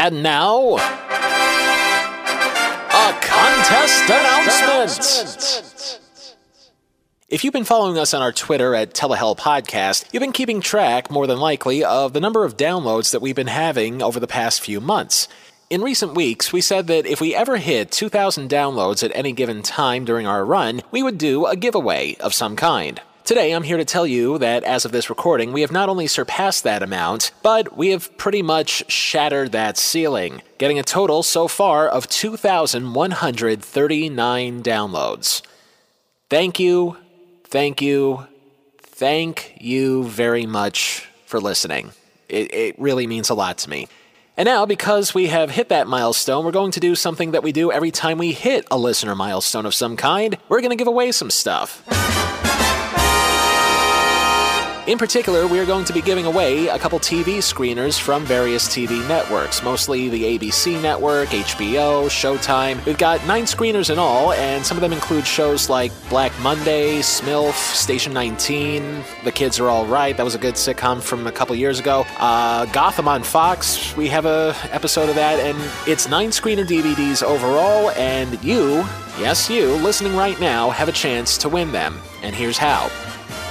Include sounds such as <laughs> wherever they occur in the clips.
And now, a contest announcement. If you've been following us on our Twitter at Telehell Podcast, you've been keeping track, more than likely, of the number of downloads that we've been having over the past few months. In recent weeks, we said that if we ever hit 2,000 downloads at any given time during our run, we would do a giveaway of some kind. Today, I'm here to tell you that as of this recording, we have not only surpassed that amount, but we have pretty much shattered that ceiling, getting a total so far of 2,139 downloads. Thank you, thank you, thank you very much for listening. It, it really means a lot to me. And now, because we have hit that milestone, we're going to do something that we do every time we hit a listener milestone of some kind. We're going to give away some stuff. In particular, we are going to be giving away a couple TV screeners from various TV networks, mostly the ABC network, HBO, Showtime. We've got nine screeners in all, and some of them include shows like Black Monday, Smilf, Station 19, The Kids Are All Right. That was a good sitcom from a couple years ago. Uh, Gotham on Fox. We have a episode of that, and it's nine screener DVDs overall, and you, yes, you, listening right now, have a chance to win them. And here's how.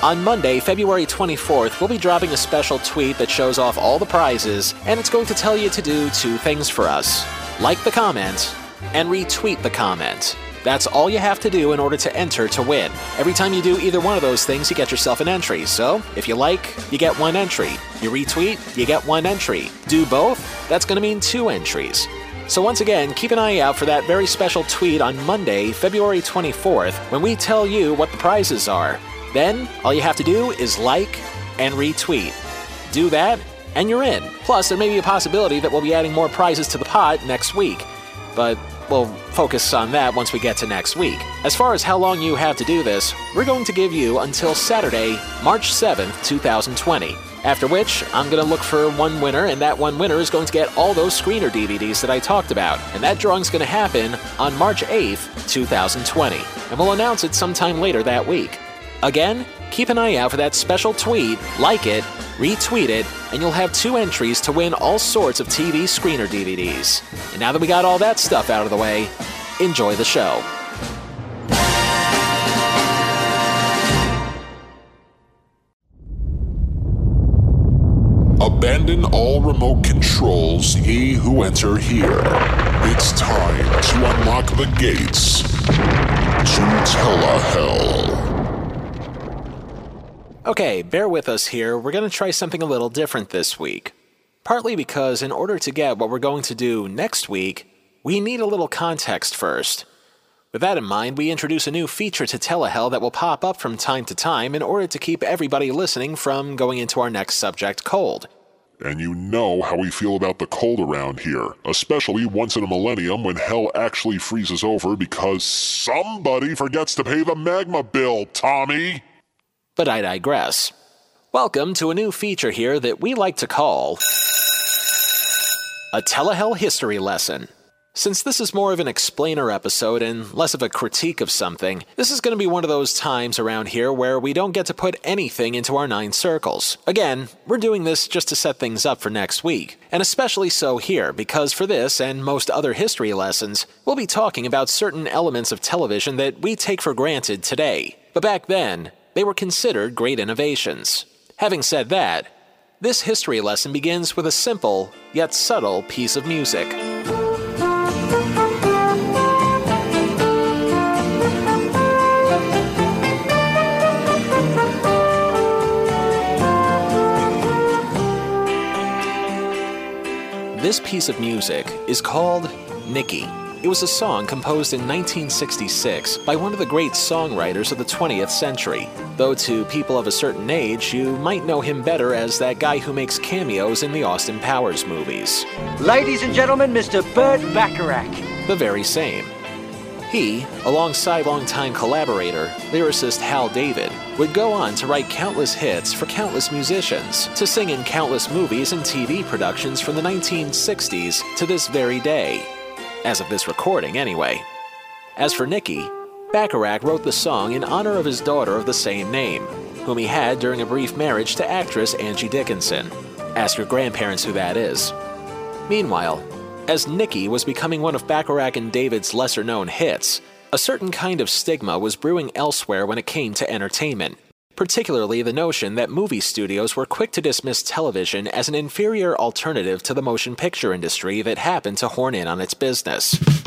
On Monday, February 24th, we'll be dropping a special tweet that shows off all the prizes, and it's going to tell you to do two things for us like the comment and retweet the comment. That's all you have to do in order to enter to win. Every time you do either one of those things, you get yourself an entry. So, if you like, you get one entry. You retweet, you get one entry. Do both, that's going to mean two entries. So, once again, keep an eye out for that very special tweet on Monday, February 24th, when we tell you what the prizes are. Then, all you have to do is like and retweet. Do that, and you're in. Plus, there may be a possibility that we'll be adding more prizes to the pot next week. But we'll focus on that once we get to next week. As far as how long you have to do this, we're going to give you until Saturday, March 7th, 2020. After which, I'm going to look for one winner, and that one winner is going to get all those screener DVDs that I talked about. And that drawing's going to happen on March 8th, 2020. And we'll announce it sometime later that week. Again, keep an eye out for that special tweet, like it, retweet it, and you'll have two entries to win all sorts of TV screener DVDs. And now that we got all that stuff out of the way, enjoy the show. Abandon all remote controls, ye who enter here. It's time to unlock the gates to Telehell. Okay, bear with us here. We're going to try something a little different this week. Partly because, in order to get what we're going to do next week, we need a little context first. With that in mind, we introduce a new feature to Telehell that will pop up from time to time in order to keep everybody listening from going into our next subject cold. And you know how we feel about the cold around here, especially once in a millennium when hell actually freezes over because somebody forgets to pay the magma bill, Tommy! But I digress. Welcome to a new feature here that we like to call a Telehell History Lesson. Since this is more of an explainer episode and less of a critique of something, this is going to be one of those times around here where we don't get to put anything into our nine circles. Again, we're doing this just to set things up for next week, and especially so here because for this and most other history lessons, we'll be talking about certain elements of television that we take for granted today. But back then, they were considered great innovations. Having said that, this history lesson begins with a simple, yet subtle piece of music. This piece of music is called Nikki. It was a song composed in 1966 by one of the great songwriters of the 20th century. Though to people of a certain age, you might know him better as that guy who makes cameos in the Austin Powers movies. Ladies and gentlemen, Mr. Burt Bacharach. The very same. He, alongside longtime collaborator, lyricist Hal David, would go on to write countless hits for countless musicians, to sing in countless movies and TV productions from the 1960s to this very day. As of this recording, anyway. As for Nikki, Bacharach wrote the song in honor of his daughter of the same name, whom he had during a brief marriage to actress Angie Dickinson. Ask your grandparents who that is. Meanwhile, As Nikki was becoming one of Bacharach and David's lesser known hits, a certain kind of stigma was brewing elsewhere when it came to entertainment, particularly the notion that movie studios were quick to dismiss television as an inferior alternative to the motion picture industry that happened to horn in on its business.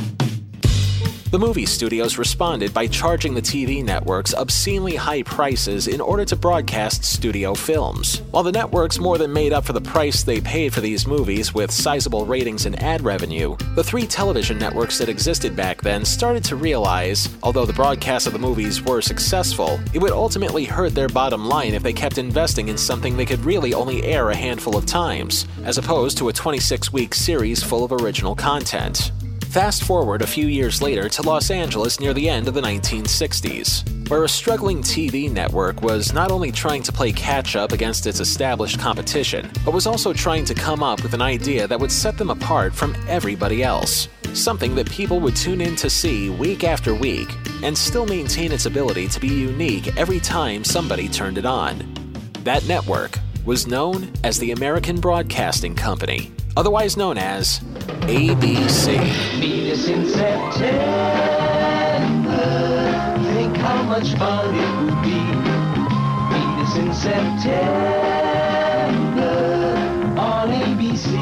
The movie studios responded by charging the TV networks obscenely high prices in order to broadcast studio films. While the networks more than made up for the price they paid for these movies with sizable ratings and ad revenue, the three television networks that existed back then started to realize, although the broadcasts of the movies were successful, it would ultimately hurt their bottom line if they kept investing in something they could really only air a handful of times, as opposed to a 26 week series full of original content. Fast forward a few years later to Los Angeles near the end of the 1960s, where a struggling TV network was not only trying to play catch up against its established competition, but was also trying to come up with an idea that would set them apart from everybody else. Something that people would tune in to see week after week, and still maintain its ability to be unique every time somebody turned it on. That network was known as the American Broadcasting Company, otherwise known as ABC. Meet us in September. Think how much fun it would be. Meet us in September on ABC.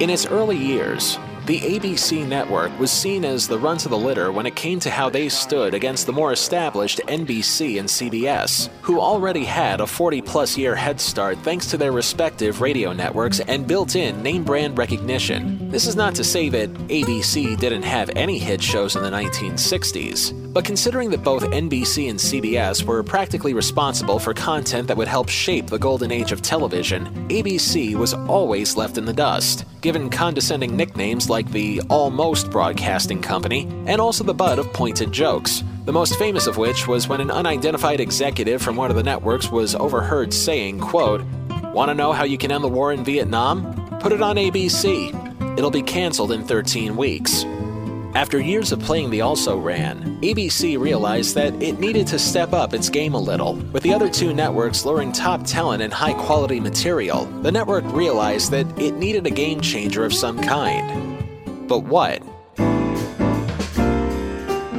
In its early years, the ABC network was seen as the run to the litter when it came to how they stood against the more established NBC and CBS, who already had a 40 plus year head start thanks to their respective radio networks and built in name brand recognition. This is not to say that ABC didn't have any hit shows in the 1960s, but considering that both NBC and CBS were practically responsible for content that would help shape the golden age of television, ABC was always left in the dust, given condescending nicknames like the Almost Broadcasting Company and also the butt of pointed jokes. The most famous of which was when an unidentified executive from one of the networks was overheard saying, quote, Want to know how you can end the war in Vietnam? Put it on ABC. It'll be canceled in 13 weeks. After years of playing the also ran, ABC realized that it needed to step up its game a little. With the other two networks luring top talent and high quality material, the network realized that it needed a game changer of some kind. But what?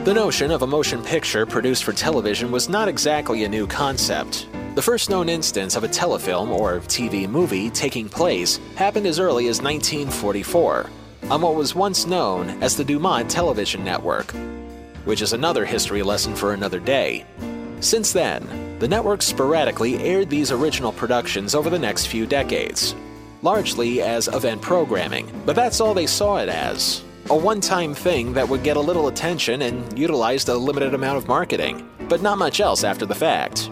The notion of a motion picture produced for television was not exactly a new concept. The first known instance of a telefilm or TV movie taking place happened as early as 1944 on what was once known as the Dumont Television Network, which is another history lesson for another day. Since then, the network sporadically aired these original productions over the next few decades, largely as event programming, but that's all they saw it as a one time thing that would get a little attention and utilized a limited amount of marketing, but not much else after the fact.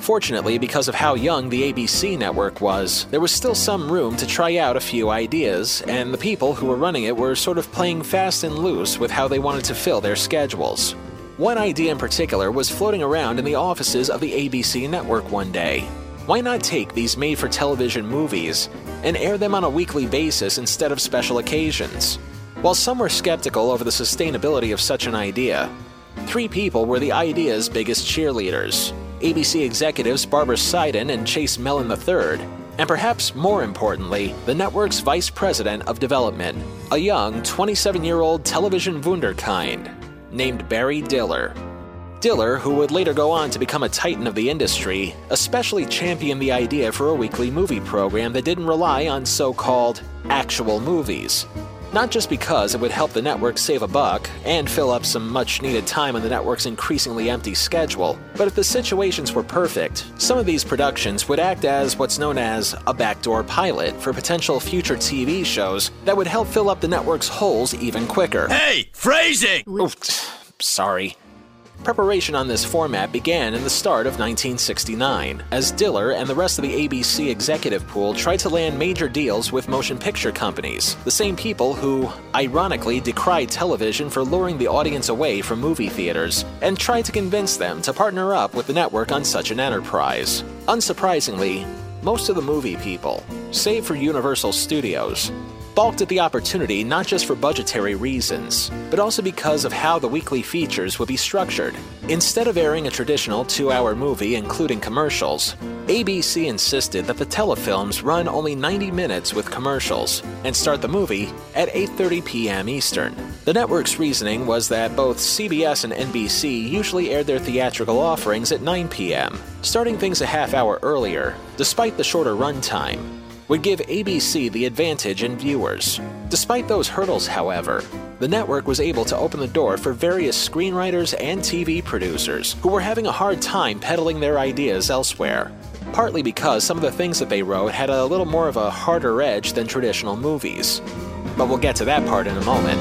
Fortunately, because of how young the ABC network was, there was still some room to try out a few ideas, and the people who were running it were sort of playing fast and loose with how they wanted to fill their schedules. One idea in particular was floating around in the offices of the ABC network one day. Why not take these made for television movies and air them on a weekly basis instead of special occasions? While some were skeptical over the sustainability of such an idea, three people were the idea's biggest cheerleaders ABC executives Barbara Seiden and Chase Mellon III, and perhaps more importantly, the network's vice president of development, a young 27 year old television wunderkind named Barry Diller. Diller, who would later go on to become a titan of the industry, especially championed the idea for a weekly movie program that didn't rely on so called actual movies. Not just because it would help the network save a buck and fill up some much needed time on the network's increasingly empty schedule, but if the situations were perfect, some of these productions would act as what's known as a backdoor pilot for potential future TV shows that would help fill up the network's holes even quicker. Hey, phrasing! Oof, sorry. Preparation on this format began in the start of 1969, as Diller and the rest of the ABC executive pool tried to land major deals with motion picture companies, the same people who, ironically, decried television for luring the audience away from movie theaters, and tried to convince them to partner up with the network on such an enterprise. Unsurprisingly, most of the movie people, save for Universal Studios, balked at the opportunity not just for budgetary reasons, but also because of how the weekly features would be structured. Instead of airing a traditional two hour movie including commercials, ABC insisted that the telefilms run only 90 minutes with commercials and start the movie at 8:30 p.m. Eastern. The network's reasoning was that both CBS and NBC usually aired their theatrical offerings at 9 p.m., starting things a half hour earlier, despite the shorter runtime would give ABC the advantage in viewers. Despite those hurdles, however, the network was able to open the door for various screenwriters and TV producers who were having a hard time peddling their ideas elsewhere. Partly because some of the things that they wrote had a little more of a harder edge than traditional movies. But we'll get to that part in a moment.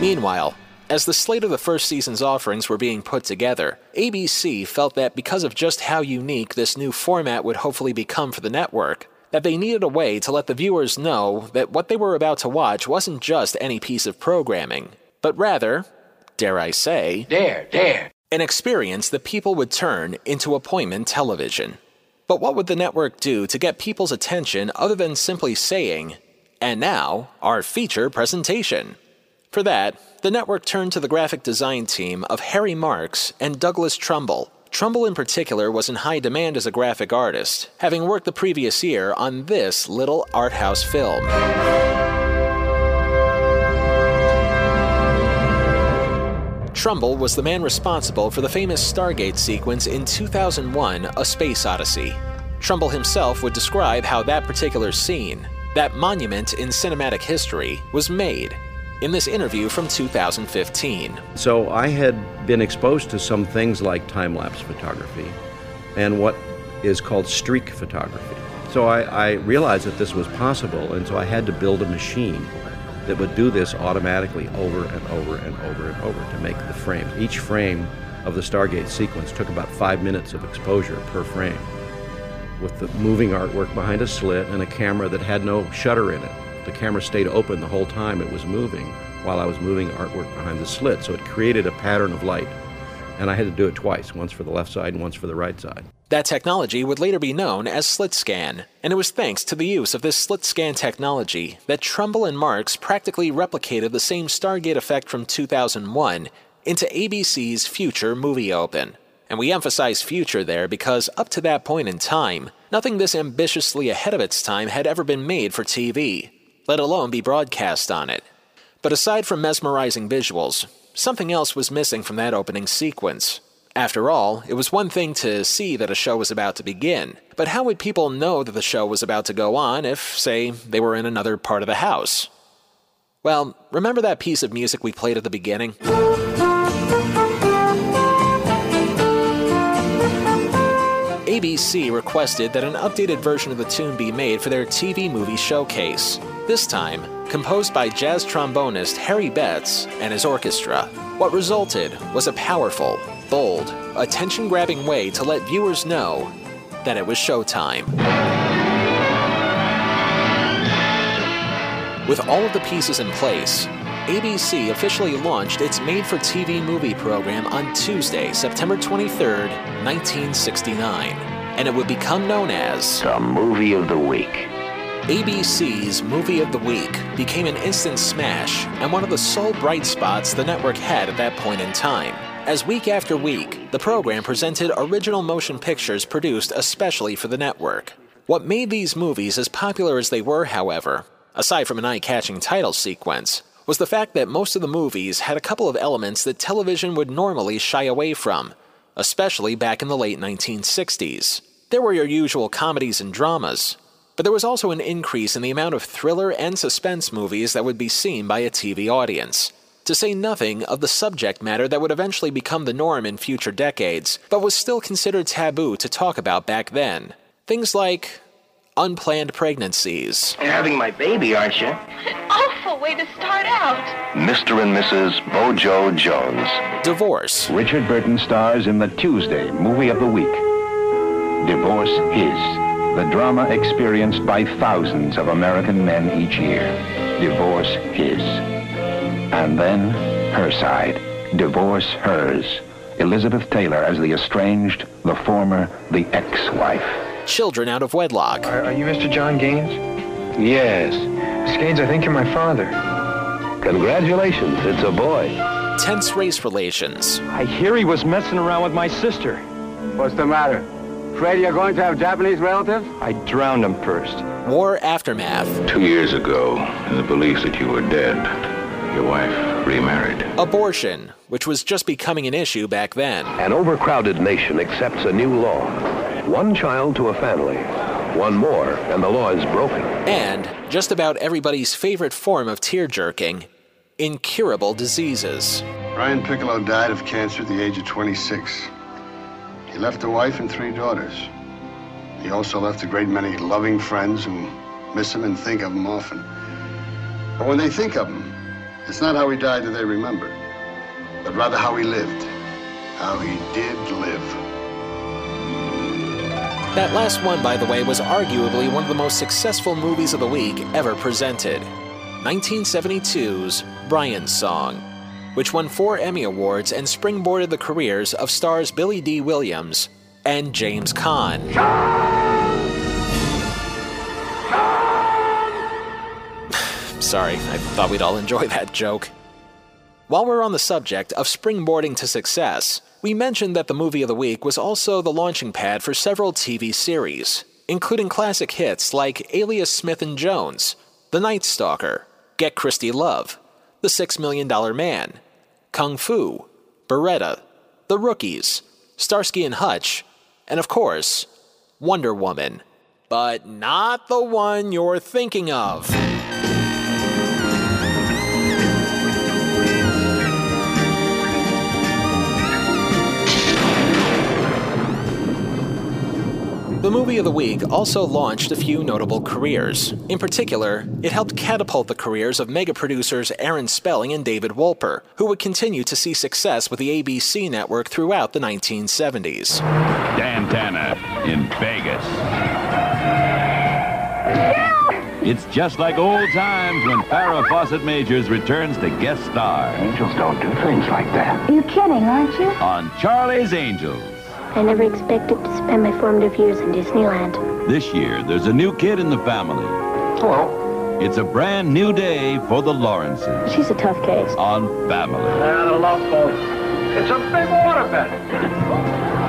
Meanwhile, as the slate of the first season's offerings were being put together, ABC felt that because of just how unique this new format would hopefully become for the network, that they needed a way to let the viewers know that what they were about to watch wasn't just any piece of programming, but rather, dare I say, Dare, dare. an experience that people would turn into appointment television. But what would the network do to get people's attention other than simply saying, and now, our feature presentation? For that, the network turned to the graphic design team of Harry Marks and Douglas Trumbull. Trumbull, in particular, was in high demand as a graphic artist, having worked the previous year on this little art house film. Trumbull was the man responsible for the famous Stargate sequence in 2001 A Space Odyssey. Trumbull himself would describe how that particular scene, that monument in cinematic history, was made in this interview from 2015. So I had been exposed to some things like time lapse photography and what is called streak photography. So I, I, realized that this was possible, and so I had to build a machine that would do this automatically over and over and over and over to make the frames. Each frame of the Stargate sequence took about five minutes of exposure per frame, with the moving artwork behind a slit and a camera that had no shutter in it. The camera stayed open the whole time it was moving while I was moving artwork behind the slit, so it created a pattern of light. And I had to do it twice, once for the left side and once for the right side. That technology would later be known as slit scan, and it was thanks to the use of this slit scan technology that Trumbull and Marks practically replicated the same Stargate effect from 2001 into ABC's future movie open. And we emphasize future there because up to that point in time, nothing this ambitiously ahead of its time had ever been made for TV, let alone be broadcast on it. But aside from mesmerizing visuals, something else was missing from that opening sequence. After all, it was one thing to see that a show was about to begin, but how would people know that the show was about to go on if, say, they were in another part of the house? Well, remember that piece of music we played at the beginning? ABC requested that an updated version of the tune be made for their TV movie showcase. This time, composed by jazz trombonist Harry Betts and his orchestra. What resulted was a powerful, bold, attention grabbing way to let viewers know that it was showtime. With all of the pieces in place, ABC officially launched its made for TV movie program on Tuesday, September 23, 1969, and it would become known as The Movie of the Week. ABC's Movie of the Week became an instant smash and one of the sole bright spots the network had at that point in time. As week after week, the program presented original motion pictures produced especially for the network. What made these movies as popular as they were, however, aside from an eye catching title sequence, was the fact that most of the movies had a couple of elements that television would normally shy away from, especially back in the late 1960s. There were your usual comedies and dramas, but there was also an increase in the amount of thriller and suspense movies that would be seen by a TV audience. To say nothing of the subject matter that would eventually become the norm in future decades, but was still considered taboo to talk about back then. Things like unplanned pregnancies, You're having my baby, aren't you? An <laughs> awful way to start out. Mr. and Mrs. Bojo Jones. divorce, Richard Burton stars in the Tuesday movie of the week. Divorce His, the drama experienced by thousands of American men each year. Divorce His. And then her side. Divorce Hers. Elizabeth Taylor as the estranged, the former, the ex-wife. Children out of wedlock, Are, are you Mr. John Gaines? Yes. Miss Gaines, I think you're my father. Congratulations, it's a boy. tense race relations, I hear he was messing around with my sister. What's the matter? Afraid you're going to have Japanese relatives? I drowned him first. War Aftermath. Two years ago, in the belief that you were dead, your wife remarried. Abortion, which was just becoming an issue back then. An overcrowded nation accepts a new law. One child to a family. One more, and the law is broken. And just about everybody's favorite form of tear jerking incurable diseases. Brian Piccolo died of cancer at the age of 26. He left a wife and three daughters. He also left a great many loving friends who miss him and think of him often. But when they think of him, it's not how he died that they remember, but rather how he lived, how he did live. That last one, by the way, was arguably one of the most successful movies of the week ever presented 1972's Brian's Song, which won four Emmy Awards and springboarded the careers of stars Billy Dee Williams and James Caan. <sighs> Sorry, I thought we'd all enjoy that joke. While we're on the subject of springboarding to success, we mentioned that the movie of the week was also the launching pad for several TV series, including classic hits like Alias Smith and Jones, The Night Stalker, Get Christie Love, The Six Million Dollar Man, Kung Fu, Baretta, The Rookies, Starsky and Hutch, and of course, Wonder Woman. But not the one you're thinking of. The movie of the week also launched a few notable careers. In particular, it helped catapult the careers of mega producers Aaron Spelling and David Wolper, who would continue to see success with the ABC network throughout the 1970s. Dan Tanna in Vegas. It's just like old times when Farrah Fawcett Majors returns to guest star. Angels don't do things like that. You're kidding, aren't you? On Charlie's Angels. I never expected to spend my formative years in Disneyland. This year, there's a new kid in the family. Hello. It's a brand new day for the Lawrences. She's a tough case. On Family. And a love boat. It's a big waterbed.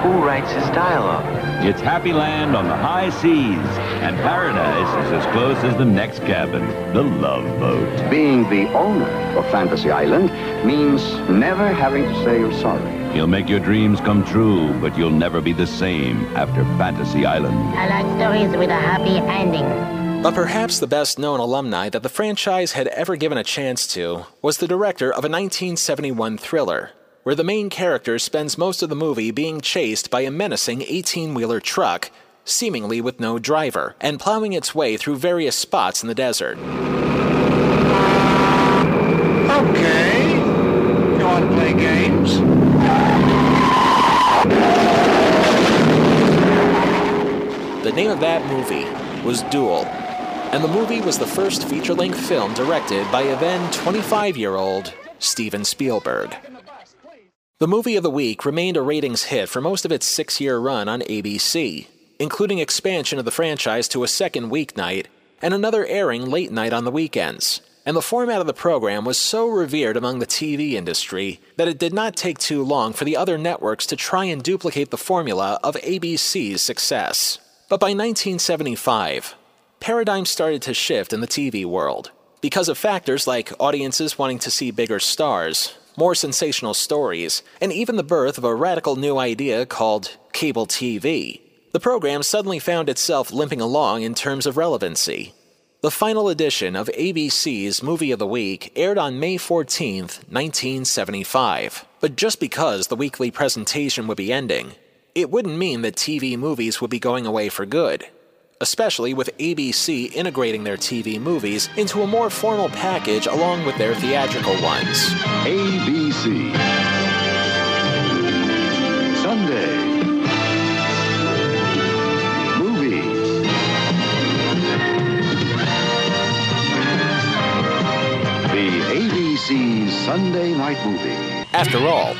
Who writes his dialogue? It's Happy Land on the high seas, and paradise is as close as the next cabin, the Love Boat. Being the owner of Fantasy Island means never having to say you're sorry. He'll make your dreams come true, but you'll never be the same after Fantasy Island. I like stories with a happy ending. But perhaps the best known alumni that the franchise had ever given a chance to was the director of a 1971 thriller, where the main character spends most of the movie being chased by a menacing 18 wheeler truck, seemingly with no driver, and plowing its way through various spots in the desert. Okay. You want to play games? The name of that movie was Duel, and the movie was the first feature length film directed by a then 25 year old Steven Spielberg. The movie of the week remained a ratings hit for most of its six year run on ABC, including expansion of the franchise to a second weeknight and another airing late night on the weekends. And the format of the program was so revered among the TV industry that it did not take too long for the other networks to try and duplicate the formula of ABC's success. But by 1975, paradigms started to shift in the TV world. Because of factors like audiences wanting to see bigger stars, more sensational stories, and even the birth of a radical new idea called cable TV, the program suddenly found itself limping along in terms of relevancy. The final edition of ABC's Movie of the Week aired on May 14, 1975. But just because the weekly presentation would be ending, it wouldn't mean that TV movies would be going away for good, especially with ABC integrating their TV movies into a more formal package along with their theatrical ones. ABC. Sunday. Movies. The ABC Sunday Night Movie. After all,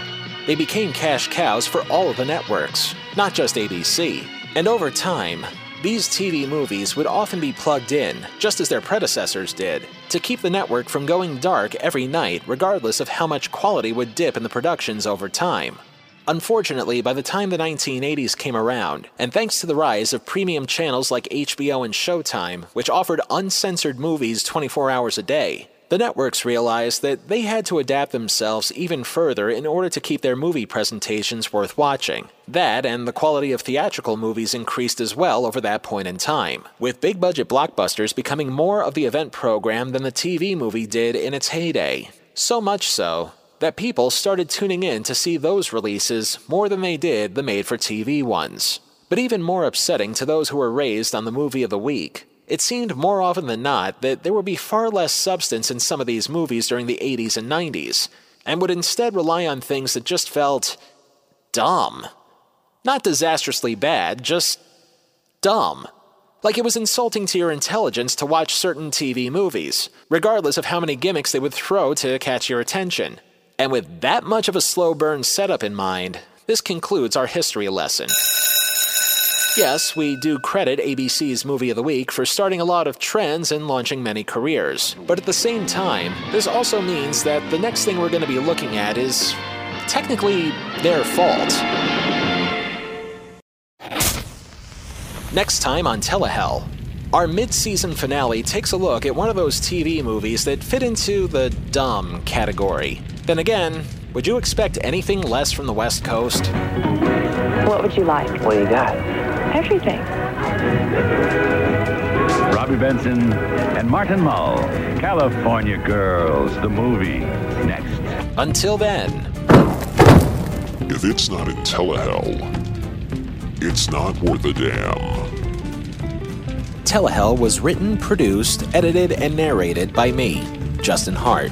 they became cash cows for all of the networks, not just ABC. And over time, these TV movies would often be plugged in, just as their predecessors did, to keep the network from going dark every night, regardless of how much quality would dip in the productions over time. Unfortunately, by the time the 1980s came around, and thanks to the rise of premium channels like HBO and Showtime, which offered uncensored movies 24 hours a day, the networks realized that they had to adapt themselves even further in order to keep their movie presentations worth watching. That and the quality of theatrical movies increased as well over that point in time, with big budget blockbusters becoming more of the event program than the TV movie did in its heyday. So much so that people started tuning in to see those releases more than they did the made for TV ones. But even more upsetting to those who were raised on the movie of the week it seemed more often than not that there would be far less substance in some of these movies during the 80s and 90s, and would instead rely on things that just felt dumb. Not disastrously bad, just dumb. Like it was insulting to your intelligence to watch certain TV movies, regardless of how many gimmicks they would throw to catch your attention. And with that much of a slow burn setup in mind, this concludes our history lesson. Yes, we do credit ABC's Movie of the Week for starting a lot of trends and launching many careers. But at the same time, this also means that the next thing we're going to be looking at is technically their fault. Next time on Telehell, our mid season finale takes a look at one of those TV movies that fit into the dumb category. Then again, would you expect anything less from the West Coast? What would you like? What do you got? Everything. Robby Benson and Martin Mull, California Girls, the movie, next. Until then. If it's not in Telehell, it's not worth a damn. Telehell was written, produced, edited, and narrated by me, Justin Hart.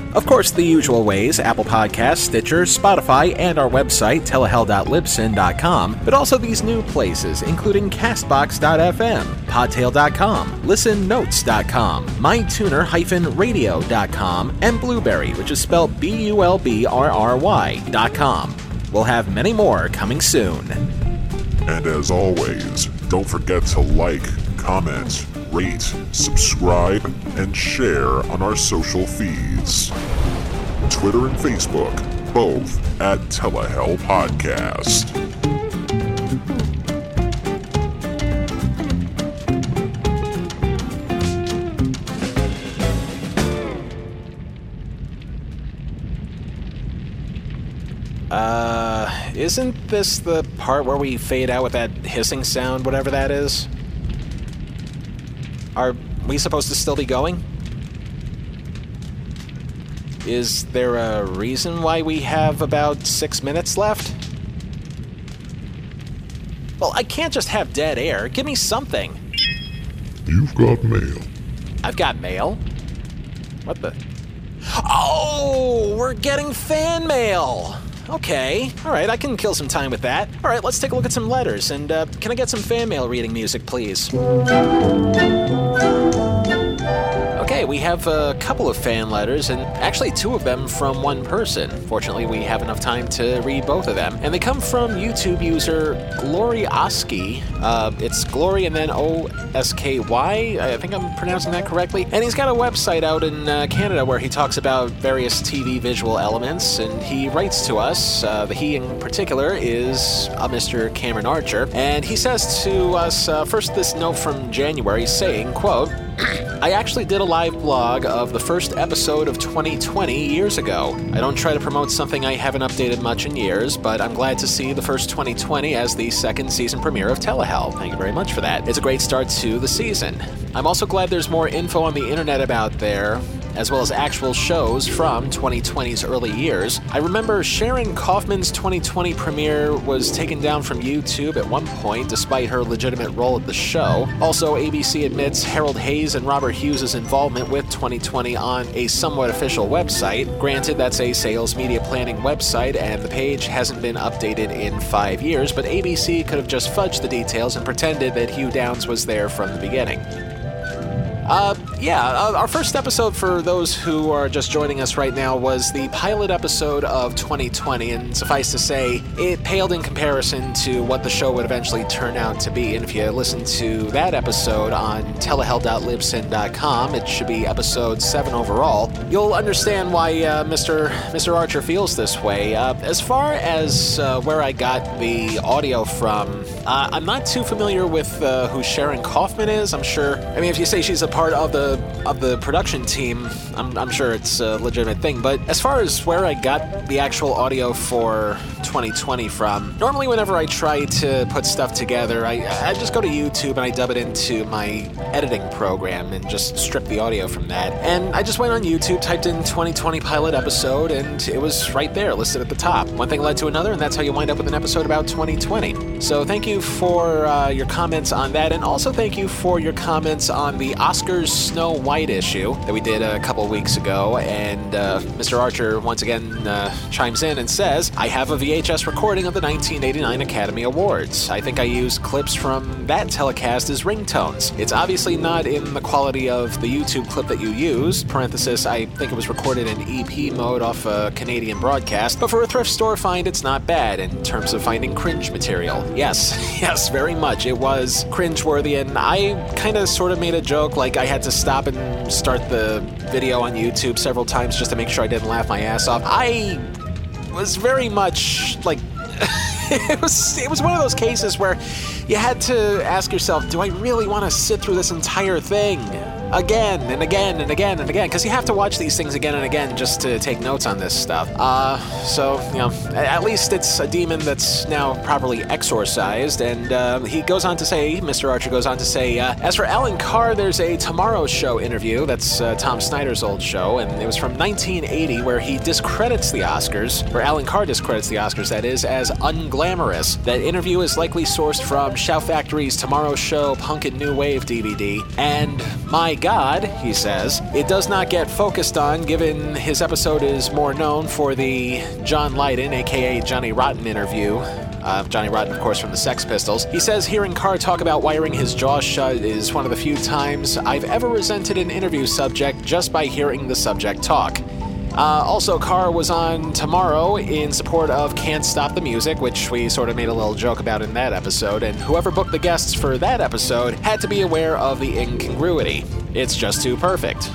Of course, the usual ways Apple Podcasts, Stitcher, Spotify, and our website, telehell.libsyn.com, but also these new places, including Castbox.fm, Podtail.com, ListenNotes.com, MyTuner-Radio.com, and Blubrry, which is spelled B U L B R R Y.com. We'll have many more coming soon. And as always, don't forget to like, comment, rate, subscribe, and share on our social feeds. Twitter and Facebook, both at Telehell Podcast. Uh, isn't this the part where we fade out with that hissing sound, whatever that is? Are we supposed to still be going? Is there a reason why we have about six minutes left? Well, I can't just have dead air. Give me something. You've got mail. I've got mail? What the? Oh, we're getting fan mail! Okay, alright, I can kill some time with that. Alright, let's take a look at some letters, and uh, can I get some fan mail reading music, please? Thank you. Okay, we have a couple of fan letters, and actually two of them from one person. Fortunately, we have enough time to read both of them. And they come from YouTube user Glory Oski. Uh, it's Glory and then O S K Y. I think I'm pronouncing that correctly. And he's got a website out in uh, Canada where he talks about various TV visual elements, and he writes to us. Uh, he in particular is uh, Mr. Cameron Archer, and he says to us uh, first this note from January saying, "quote." I actually did a live blog of the first episode of 2020 years ago. I don't try to promote something I haven't updated much in years, but I'm glad to see the first 2020 as the second season premiere of Telehell. Thank you very much for that. It's a great start to the season. I'm also glad there's more info on the internet about there as well as actual shows from 2020's early years. I remember Sharon Kaufman's 2020 premiere was taken down from YouTube at one point, despite her legitimate role at the show. Also, ABC admits Harold Hayes and Robert Hughes' involvement with 2020 on a somewhat official website. Granted, that's a sales media planning website, and the page hasn't been updated in five years, but ABC could have just fudged the details and pretended that Hugh Downs was there from the beginning. Uh, yeah, uh, our first episode for those who are just joining us right now was the pilot episode of 2020, and suffice to say, it paled in comparison to what the show would eventually turn out to be. And if you listen to that episode on telehell.libsyn.com, it should be episode 7 overall, you'll understand why uh, Mr. Mr. Archer feels this way. Uh, as far as uh, where I got the audio from, uh, I'm not too familiar with who Sharon Kaufman is. I'm sure, I mean, if you say she's a part of the of the production team, I'm, I'm sure it's a legitimate thing. But as far as where I got the actual audio for 2020 from, normally whenever I try to put stuff together, I, I just go to YouTube and I dub it into my editing program and just strip the audio from that. And I just went on YouTube, typed in 2020 pilot episode, and it was right there, listed at the top. One thing led to another, and that's how you wind up with an episode about 2020. So thank you for uh, your comments on that, and also thank you for your comments on the Snow White issue that we did a couple weeks ago. And uh, Mr. Archer once again uh, chimes in and says, I have a VHS recording of the 1989 Academy Awards. I think I used clips from that telecast as ringtones. It's obviously not in the quality of the YouTube clip that you used. Parenthesis, I think it was recorded in EP mode off a Canadian broadcast, but for a thrift store find, it's not bad in terms of finding cringe material. Yes, <laughs> yes, very much. It was cringeworthy, and I kind of sort of made a joke like I had to stop and start the video on YouTube several times just to make sure I didn't laugh my ass off. I was very much like <laughs> it was it was one of those cases where you had to ask yourself, do I really want to sit through this entire thing again and again and again and again? Because you have to watch these things again and again just to take notes on this stuff. Uh, so you know, at least it's a demon that's now properly exorcised. And uh, he goes on to say, Mr. Archer goes on to say, uh, as for Allan Carr, there's a Tomorrow Show interview. That's uh, Tom Snyder's old show, and it was from 1980, where he discredits the Oscars, where Allan Carr discredits the Oscars. That is as unglamorous. That interview is likely sourced from Shout Factory's Tomorrow Show Punk and New Wave DVD. And my God, he says, it does not get focused on, given his episode is more known for the John Lydon, aka Johnny Rotten interview. Uh, Johnny Rotten, of course, from the Sex Pistols. He says hearing Carr talk about wiring his jaw shut is one of the few times I've ever resented an interview subject just by hearing the subject talk. Uh, also, Carr was on Tomorrow in support of Can't Stop the Music, which we sort of made a little joke about in that episode, and whoever booked the guests for that episode had to be aware of the incongruity. It's just too perfect.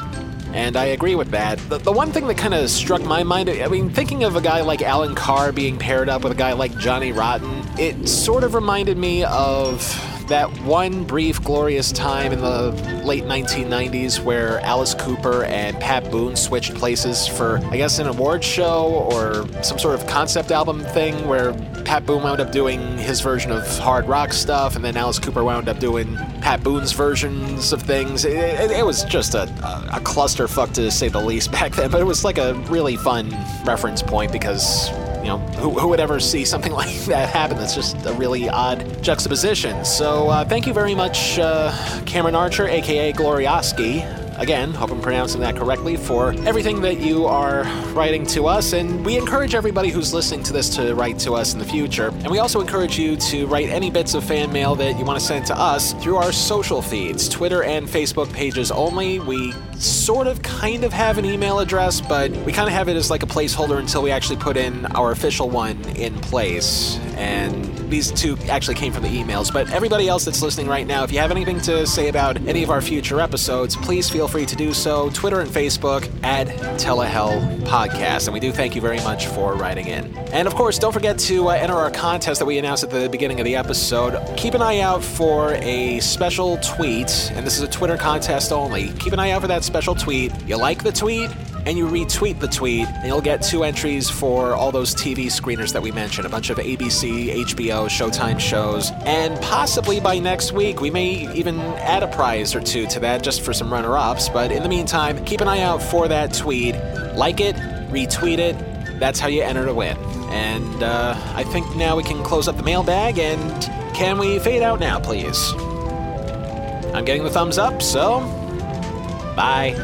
And I agree with that. The, the one thing that kind of struck my mind, I mean, thinking of a guy like Allan Carr being paired up with a guy like Johnny Rotten, it sort of reminded me of that one brief glorious time in the late 1990s where Alice Cooper and Pat Boone switched places for, I guess, an award show or some sort of concept album thing where Pat Boone wound up doing his version of hard rock stuff and then Alice Cooper wound up doing Pat Boone's versions of things. It, it, it was just a, a, a clusterfuck to say the least <laughs> back then, but it was like a really fun reference point because you know, who, who, would ever see something <laughs> like that happen? That's just a really odd juxtaposition. So, uh, thank you very much, uh, Cameron Archer, aka Glorioski. Again, hope I'm pronouncing that correctly, for everything that you are writing to us. And we encourage everybody who's listening to this to write to us in the future. And we also encourage you to write any bits of fan mail that you want to send to us through our social feeds, Twitter and Facebook pages only. We sort of kind of have an email address, but we kind of have it as like a placeholder until we actually put in our official one in place. And these two actually came from the emails. But everybody else that's listening right now, if you have anything to say about any of our future episodes, please feel free to do so. Twitter and Facebook at Telehell Podcast. And we do thank you very much for writing in. And of course, don't forget to uh, enter our contest that we announced at the beginning of the episode. Keep an eye out for a special tweet, and this is a Twitter contest only. Keep an eye out for that special tweet. You like the tweet? And you retweet the tweet, and you'll get two entries for all those TV screeners that we mentioned a bunch of ABC, HBO, Showtime shows. And possibly by next week, we may even add a prize or two to that just for some runner ups. But in the meantime, keep an eye out for that tweet. Like it, retweet it. That's how you enter to win. And uh, I think now we can close up the mailbag, and can we fade out now, please? I'm getting the thumbs up, so bye.